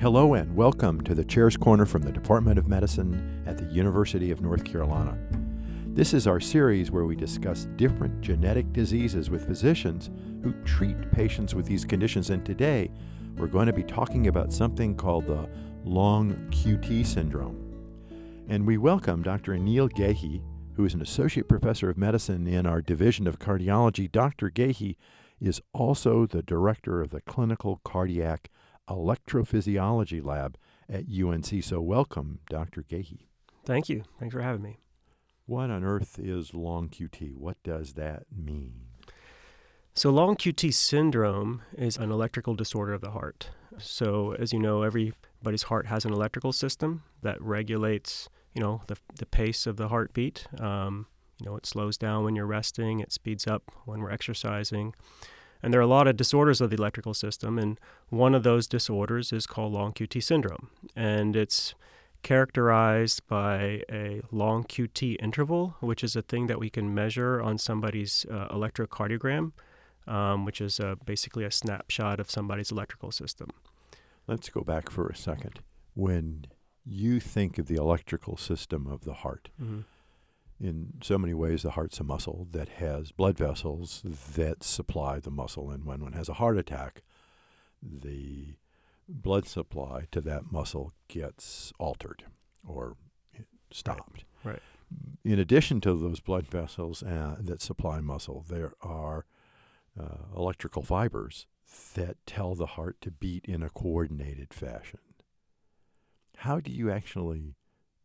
Hello and welcome to the Chair's Corner from the Department of Medicine at the University of North Carolina. This is our series where we discuss different genetic diseases with physicians who treat patients with these conditions. And today, we're going to be talking about something called the long QT syndrome. And we welcome Dr. Anil Gehi, who is an associate professor of medicine in our division of cardiology. Dr. Gehi is also the director of the clinical cardiac electrophysiology lab at UNC. So, welcome, Dr. Gehi. Thank you. Thanks for having me. What on earth is long QT? What does that mean? So, long QT syndrome is an electrical disorder of the heart. So, as you know, everybody's heart has an electrical system that regulates, you know, the, the pace of the heartbeat. Um, you know, it slows down when you're resting, it speeds up when we're exercising. And there are a lot of disorders of the electrical system, and one of those disorders is called long QT syndrome. And it's characterized by a long QT interval, which is a thing that we can measure on somebody's uh, electrocardiogram, um, which is uh, basically a snapshot of somebody's electrical system. Let's go back for a second. When you think of the electrical system of the heart, mm-hmm in so many ways, the heart's a muscle that has blood vessels that supply the muscle. And when one has a heart attack, the blood supply to that muscle gets altered or stopped. Right. right. In addition to those blood vessels uh, that supply muscle, there are uh, electrical fibers that tell the heart to beat in a coordinated fashion. How do you actually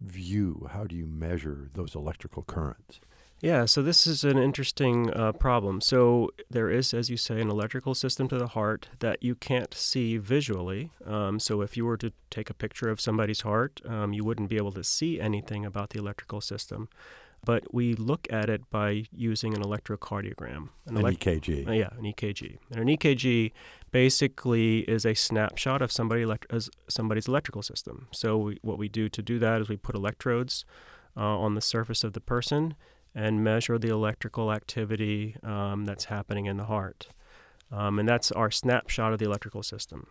view? How do you measure those electrical currents? Yeah, so this is an interesting uh, problem. So there is, as you say, an electrical system to the heart that you can't see visually. Um, so if you were to take a picture of somebody's heart, um, you wouldn't be able to see anything about the electrical system. But we look at it by using an electrocardiogram. An, an elect- EKG. Uh, yeah, an EKG. And an EKG basically is a snapshot of somebody elect- somebody's electrical system. So we, what we do to do that is we put electrodes uh, on the surface of the person and measure the electrical activity um, that's happening in the heart. Um, and that's our snapshot of the electrical system.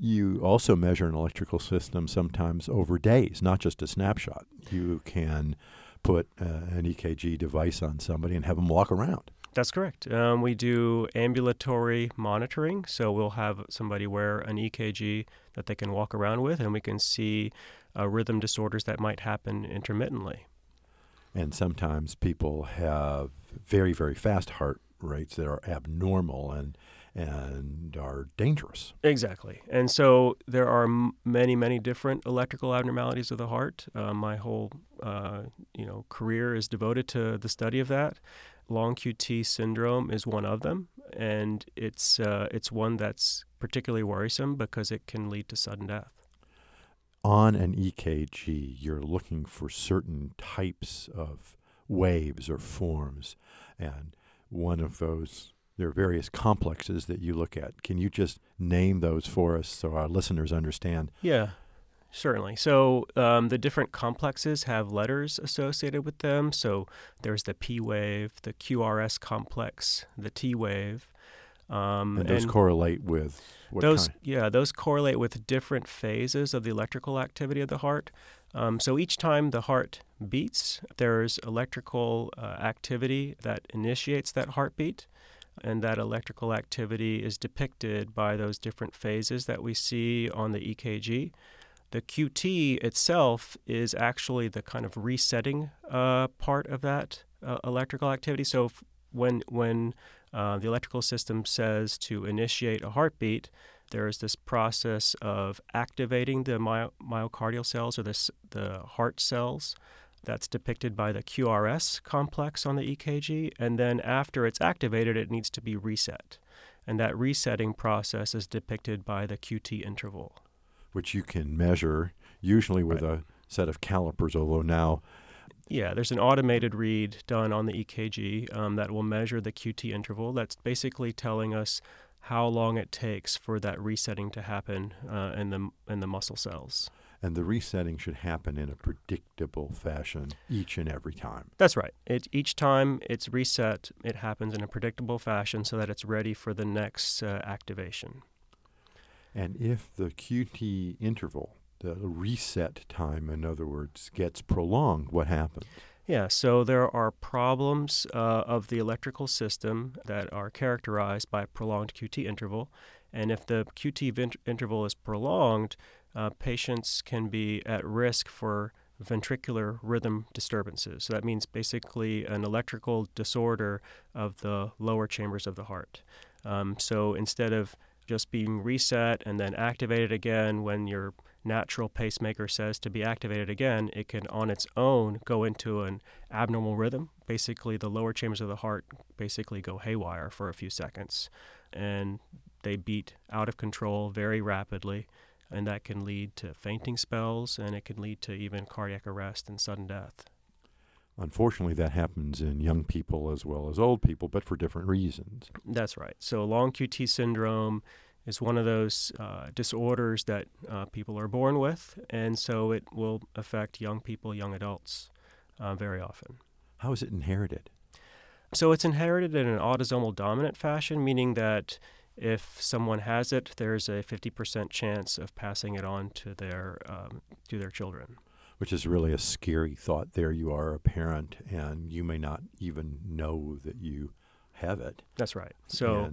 You also measure an electrical system sometimes over days, not just a snapshot. You can put uh, an EKG device on somebody and have them walk around. That's correct. Um, we do ambulatory monitoring, so we'll have somebody wear an EKG that they can walk around with, and we can see uh, rhythm disorders that might happen intermittently. And sometimes people have very, very fast heart rates that are abnormal and and are dangerous. Exactly. And so there are m- many, many different electrical abnormalities of the heart. Uh, my whole, uh, you know, career is devoted to the study of that long QT syndrome is one of them, and it's uh, it's one that's particularly worrisome because it can lead to sudden death. On an EKG, you're looking for certain types of waves or forms, and one of those there are various complexes that you look at. Can you just name those for us so our listeners understand? Yeah. Certainly. So um, the different complexes have letters associated with them. So there's the P wave, the QRS complex, the T wave. Um, and those and correlate with those. Kind? Yeah, those correlate with different phases of the electrical activity of the heart. Um, so each time the heart beats, there's electrical uh, activity that initiates that heartbeat and that electrical activity is depicted by those different phases that we see on the EKG. The QT itself is actually the kind of resetting uh, part of that uh, electrical activity. So when when uh, the electrical system says to initiate a heartbeat, there is this process of activating the my- myocardial cells or the the heart cells. That's depicted by the QRS complex on the EKG, and then after it's activated, it needs to be reset, and that resetting process is depicted by the QT interval which you can measure usually with right. a set of calipers, although now. Yeah, there's an automated read done on the EKG um, that will measure the QT interval. That's basically telling us how long it takes for that resetting to happen uh, in the in the muscle cells. And the resetting should happen in a predictable fashion each and every time. That's right. It, each time it's reset, it happens in a predictable fashion so that it's ready for the next uh, activation. And if the QT interval, the reset time, in other words, gets prolonged, what happens? Yeah, so there are problems uh, of the electrical system that are characterized by a prolonged QT interval. And if the QT interval is prolonged, uh, patients can be at risk for ventricular rhythm disturbances. So that means basically an electrical disorder of the lower chambers of the heart. Um, so instead of just being reset and then activated again when your natural pacemaker says to be activated again, it can on its own go into an abnormal rhythm. Basically, the lower chambers of the heart basically go haywire for a few seconds and they beat out of control very rapidly. And that can lead to fainting spells and it can lead to even cardiac arrest and sudden death. Unfortunately, that happens in young people as well as old people, but for different reasons. That's right. So, long QT syndrome is one of those uh, disorders that uh, people are born with, and so it will affect young people, young adults, uh, very often. How is it inherited? So, it's inherited in an autosomal dominant fashion, meaning that if someone has it, there's a 50% chance of passing it on to their um, to their children which is really a scary thought. There you are, a parent, and you may not even know that you have it. That's right. So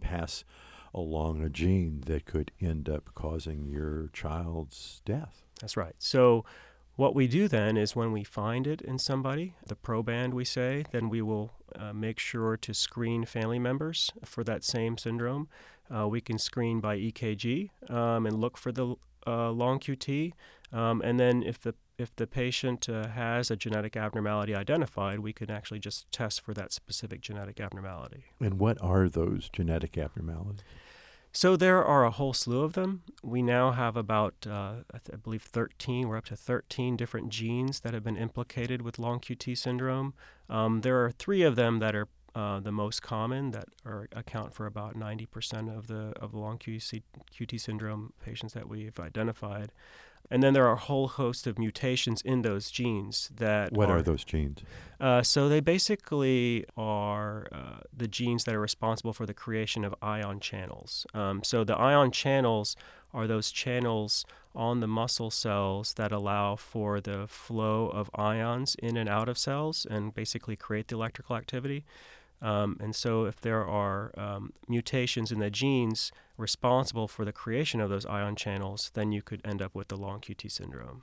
pass along a gene that could end up causing your child's death. That's right. So what we do then is when we find it in somebody, the proband we say, then we will uh, make sure to screen family members for that same syndrome. Uh, we can screen by EKG um, and look for the uh, long QT. Um, and then if the if the patient uh, has a genetic abnormality identified, we can actually just test for that specific genetic abnormality. And what are those genetic abnormalities? So there are a whole slew of them. We now have about, uh, I, th- I, believe, 13. We're up to 13 different genes that have been implicated with long QT syndrome. Um, there are three of them that are uh, the most common that are, account for about 90% of the of the long QC, QT syndrome patients that we've identified. And then there are a whole host of mutations in those genes that. What are, are those genes? Uh, so they basically are uh, the genes that are responsible for the creation of ion channels. Um, so the ion channels are those channels on the muscle cells that allow for the flow of ions in and out of cells and basically create the electrical activity. Um, and so, if there are um, mutations in the genes responsible for the creation of those ion channels, then you could end up with the long QT syndrome.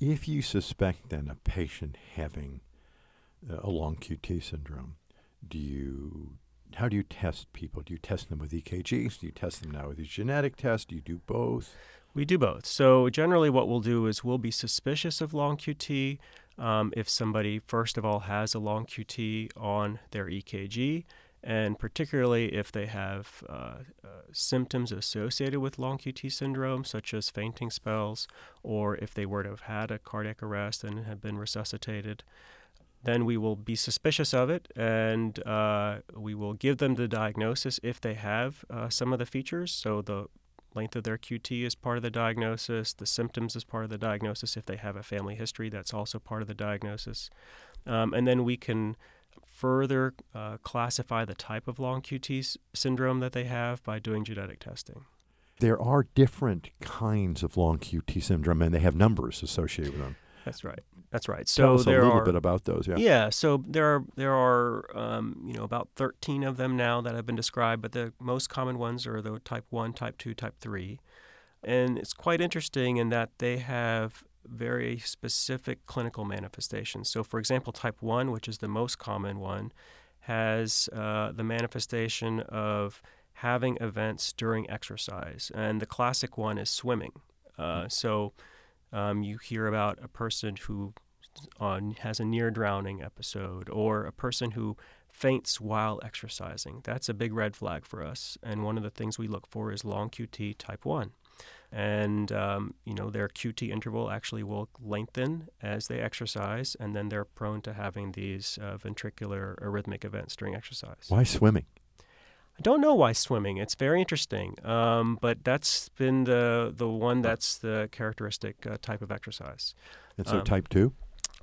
If you suspect then a patient having uh, a long QT syndrome, do you how do you test people? Do you test them with EKGs? Do you test them now with a genetic test? Do you do both? We do both. So generally, what we'll do is we'll be suspicious of long QT um, if somebody, first of all, has a long QT on their EKG, and particularly if they have uh, uh, symptoms associated with long QT syndrome, such as fainting spells, or if they were to have had a cardiac arrest and have been resuscitated. Then we will be suspicious of it and uh, we will give them the diagnosis if they have uh, some of the features. So, the length of their QT is part of the diagnosis, the symptoms is part of the diagnosis. If they have a family history, that's also part of the diagnosis. Um, and then we can further uh, classify the type of long QT syndrome that they have by doing genetic testing. There are different kinds of long QT syndrome, and they have numbers associated with them. That's right. That's right. So Tell us there a little are, bit about those. Yeah. Yeah. So there are there are um, you know about 13 of them now that have been described, but the most common ones are the type one, type two, type three, and it's quite interesting in that they have very specific clinical manifestations. So, for example, type one, which is the most common one, has uh, the manifestation of having events during exercise, and the classic one is swimming. Uh, so um, you hear about a person who uh, has a near drowning episode or a person who faints while exercising. That's a big red flag for us. And one of the things we look for is long QT type 1. And, um, you know, their QT interval actually will lengthen as they exercise, and then they're prone to having these uh, ventricular arrhythmic events during exercise. Why swimming? I don't know why swimming. It's very interesting, um, but that's been the the one that's the characteristic uh, type of exercise. And so Um, type two.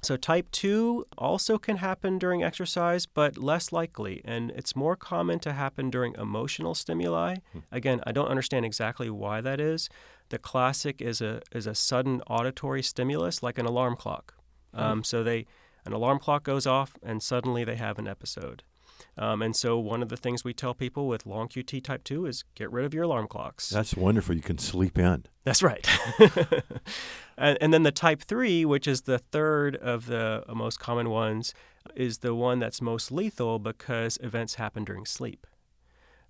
So, type 2 also can happen during exercise, but less likely. And it's more common to happen during emotional stimuli. Hmm. Again, I don't understand exactly why that is. The classic is a, is a sudden auditory stimulus, like an alarm clock. Hmm. Um, so, they, an alarm clock goes off, and suddenly they have an episode. Um, and so, one of the things we tell people with long QT type 2 is get rid of your alarm clocks. That's wonderful. You can sleep in. That's right. and, and, then the type 3, which is the third of the most common ones, is the one that's most lethal because events happen during sleep.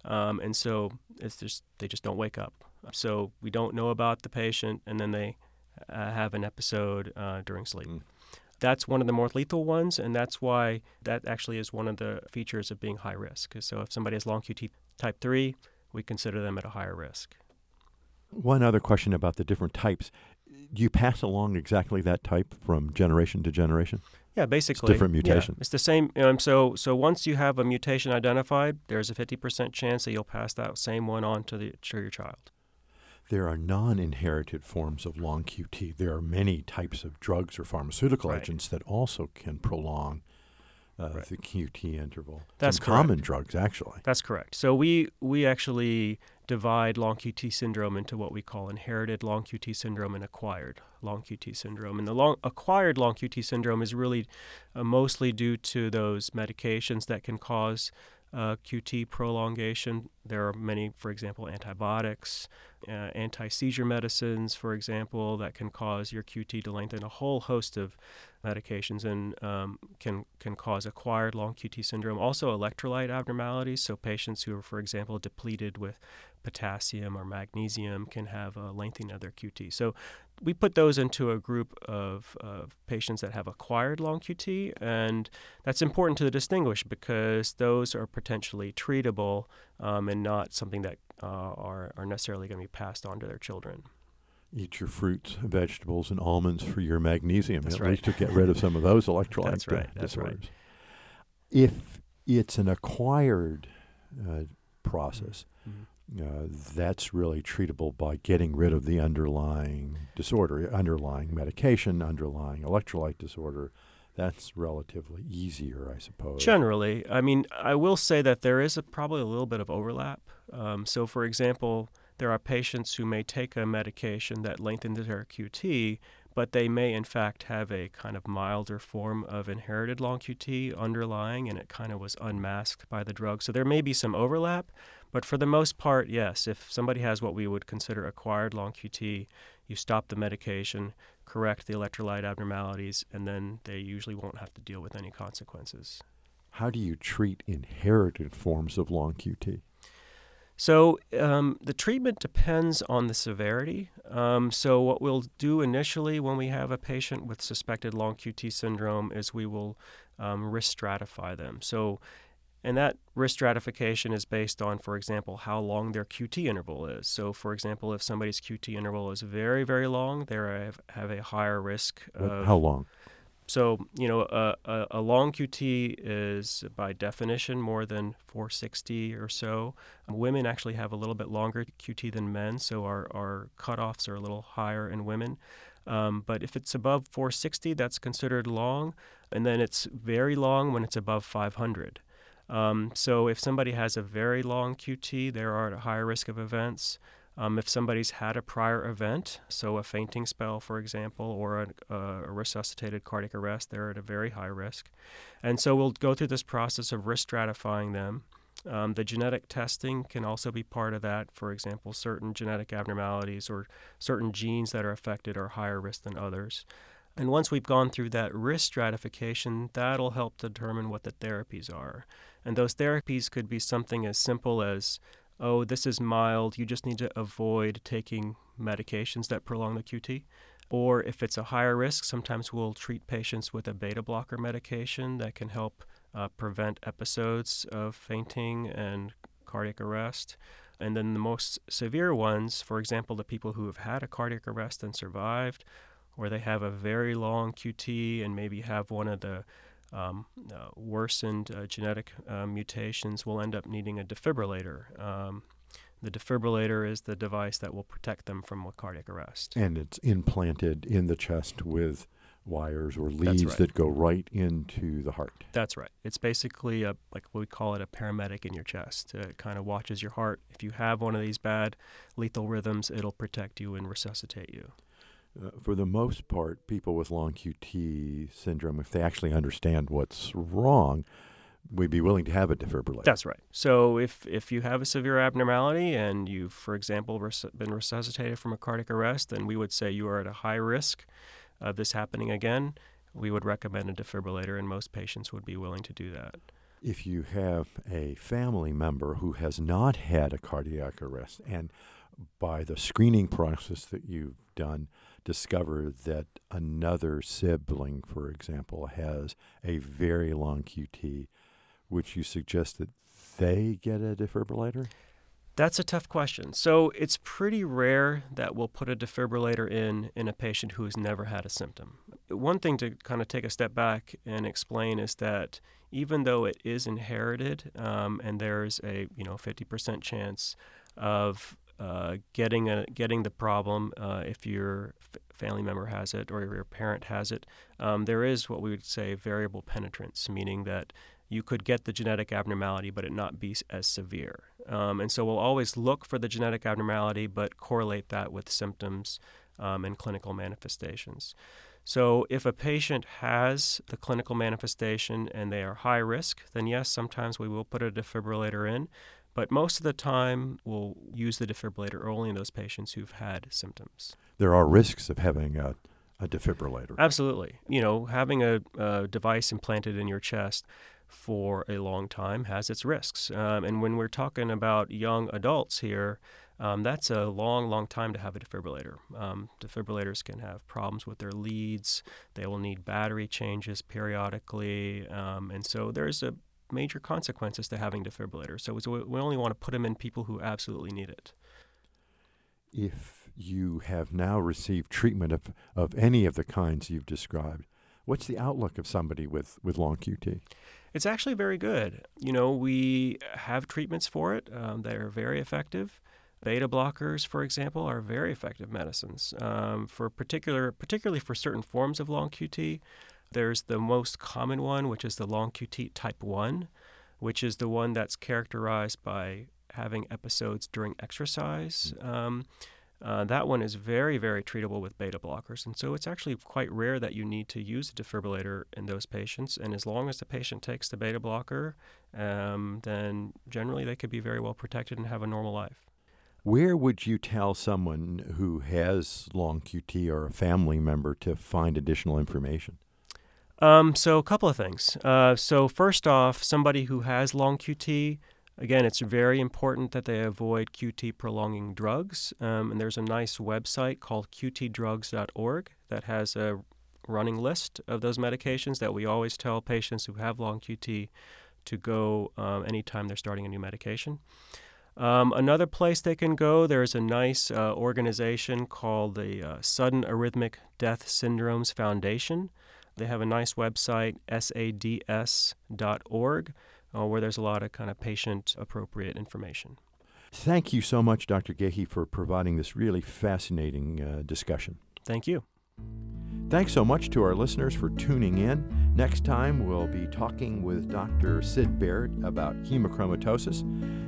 Um, and so it's just they just don't wake up. So we don't know about the patient, and then they uh, have an episode uh, during sleep. Mm. That's one of the more lethal ones, and that's why that actually is one of the features of being high risk. So if somebody has long QT type 3, we consider them at a higher risk. One other question about the different types. Do you pass along exactly that type from generation to generation? Yeah, basically. It's different mutation. Yeah, it's the same. Um, so, so once you have a mutation identified, there's a 50% chance that you'll pass that same one on to, the, to your child. There are non inherited forms of long QT. There are many types of drugs or pharmaceutical right. agents that also can prolong uh, right. the QT interval. That's Some common drugs, actually. That's correct. So we we actually divide long QT syndrome into what we call inherited long QT syndrome and acquired long QT syndrome. And the long acquired long QT syndrome is really uh, mostly due to those medications that can cause uh, QT prolongation. There are many, for example, antibiotics, uh, anti seizure medicines, for example, that can cause your QT to lengthen. A whole host of medications and um, can can cause acquired long QT syndrome. Also, electrolyte abnormalities. So patients who are, for example, depleted with potassium or magnesium can have a lengthening of their QT. So we put those into a group of, of, patients that have acquired long QT, and that's important to distinguish because those are potentially treatable um, and not something that uh, are, are necessarily going to be passed on to their children. Eat your fruits, vegetables, and almonds for your magnesium, that's at right. least to get rid of some of those electrolyte that's right, that's disorders. Right. If it's an acquired uh, process, mm-hmm uh, that's really treatable by getting rid of the underlying disorder, underlying medication, underlying electrolyte disorder. That's relatively easier, I suppose. Generally, I mean, I will say that there is a, probably a little bit of overlap. Um, so, for example, there are patients who may take a medication that lengthens their QT, but they may in fact have a kind of milder form of inherited long QT underlying, and it kind of was unmasked by the drug. So there may be some overlap, but for the most part, yes, if somebody has what we would consider acquired long QT, you stop the medication, correct the electrolyte abnormalities, and then they usually won't have to deal with any consequences. How do you treat inherited forms of long QT? So um, the treatment depends on the severity. Um, so what we'll do initially when we have a patient with suspected long QT syndrome is we will um, risk stratify them. So and that risk stratification is based on, for example, how long their QT interval is. So, for example, if somebody's QT interval is very, very long, they have, have a higher risk of. How long? So, you know, a, a, a, long QT is by definition more than 460 or so. Women actually have a little bit longer QT than men, so our, our cutoffs are a little higher in women. Um, but if it's above 460, that's considered long. And then it's very long when it's above 500. Um, so if somebody has a very long QT, they are at a higher risk of events. Um, if somebody's had a prior event, so a fainting spell, for example, or a, a, resuscitated cardiac arrest, they're at a very high risk. And so we'll go through this process of risk stratifying them. Um, the genetic testing can also be part of that. For example, certain genetic abnormalities or certain genes that are affected are higher risk than others. And once we've gone through that risk stratification, that'll help determine what the therapies are. And those therapies could be something as simple as, oh, this is mild, you just need to avoid taking medications that prolong the QT. Or if it's a higher risk, sometimes we'll treat patients with a beta blocker medication that can help uh, prevent episodes of fainting and cardiac arrest. And then the most severe ones, for example, the people who have had a cardiac arrest and survived, or they have a very long QT and maybe have one of the um, uh, worsened uh, genetic uh, mutations, will end up needing a defibrillator. Um, the defibrillator is the device that will protect them from a cardiac arrest. And it's implanted in the chest with wires or leads right. that go right into the heart. That's right. It's basically a like we call it a paramedic in your chest. It kind of watches your heart. If you have one of these bad lethal rhythms, it'll protect you and resuscitate you. Uh, for the most part, people with long QT syndrome, if they actually understand what's wrong, we'd be willing to have a defibrillator. That's right. So if if you have a severe abnormality and you've, for example, res- been resuscitated from a cardiac arrest, then we would say you are at a high risk of this happening again. We would recommend a defibrillator, and most patients would be willing to do that. If you have a family member who has not had a cardiac arrest and by the screening process that you've done, discover that another sibling, for example, has a very long QT, which you suggest that they get a defibrillator? That's a tough question. So it's pretty rare that we'll put a defibrillator in in a patient who has never had a symptom. One thing to kind of take a step back and explain is that even though it is inherited um, and there's a you know 50% chance of uh, getting a getting the problem uh, if your f- family member has it or your parent has it, um, there is what we would say variable penetrance, meaning that you could get the genetic abnormality, but it not be as severe. Um, and so we'll always look for the genetic abnormality, but correlate that with symptoms um, and clinical manifestations. So if a patient has the clinical manifestation and they are high risk, then yes, sometimes we will put a defibrillator in. But most of the time, we'll use the defibrillator only in those patients who've had symptoms. There are risks of having a, a defibrillator. Absolutely. You know, having a, a device implanted in your chest for a long time has its risks. Um, and when we're talking about young adults here, um, that's a long, long time to have a defibrillator. Um, defibrillators can have problems with their leads. They will need battery changes periodically. Um, and so there's a major consequences to having defibrillators. So we only want to put them in people who absolutely need it. If you have now received treatment of, of any of the kinds you've described, what's the outlook of somebody with, with long QT? It's actually very good. You know, we have treatments for it um, that are very effective. Beta blockers, for example, are very effective medicines um, for particular, particularly for certain forms of long QT. There's the most common one, which is the long QT type 1, which is the one that's characterized by having episodes during exercise. Um, uh, that one is very, very treatable with beta blockers. And so it's actually quite rare that you need to use a defibrillator in those patients. And as long as the patient takes the beta blocker, um, then generally they could be very well protected and have a normal life. Where would you tell someone who has long QT or a family member to find additional information? Um, so, a couple of things. Uh, so, first off, somebody who has long QT, again, it's very important that they avoid QT prolonging drugs. Um, and there's a nice website called qtdrugs.org that has a running list of those medications that we always tell patients who have long QT to go um, anytime they're starting a new medication. Um, another place they can go, there's a nice uh, organization called the uh, Sudden Arrhythmic Death Syndromes Foundation. They have a nice website, sads.org, uh, where there's a lot of kind of patient appropriate information. Thank you so much, Dr. Gehi, for providing this really fascinating uh, discussion. Thank you. Thanks so much to our listeners for tuning in. Next time, we'll be talking with Dr. Sid Barritt about hemochromatosis.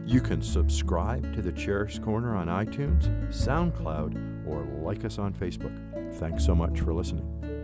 You can subscribe to the Chair's Corner on iTunes, SoundCloud, or like us on Facebook. Thanks so much for listening.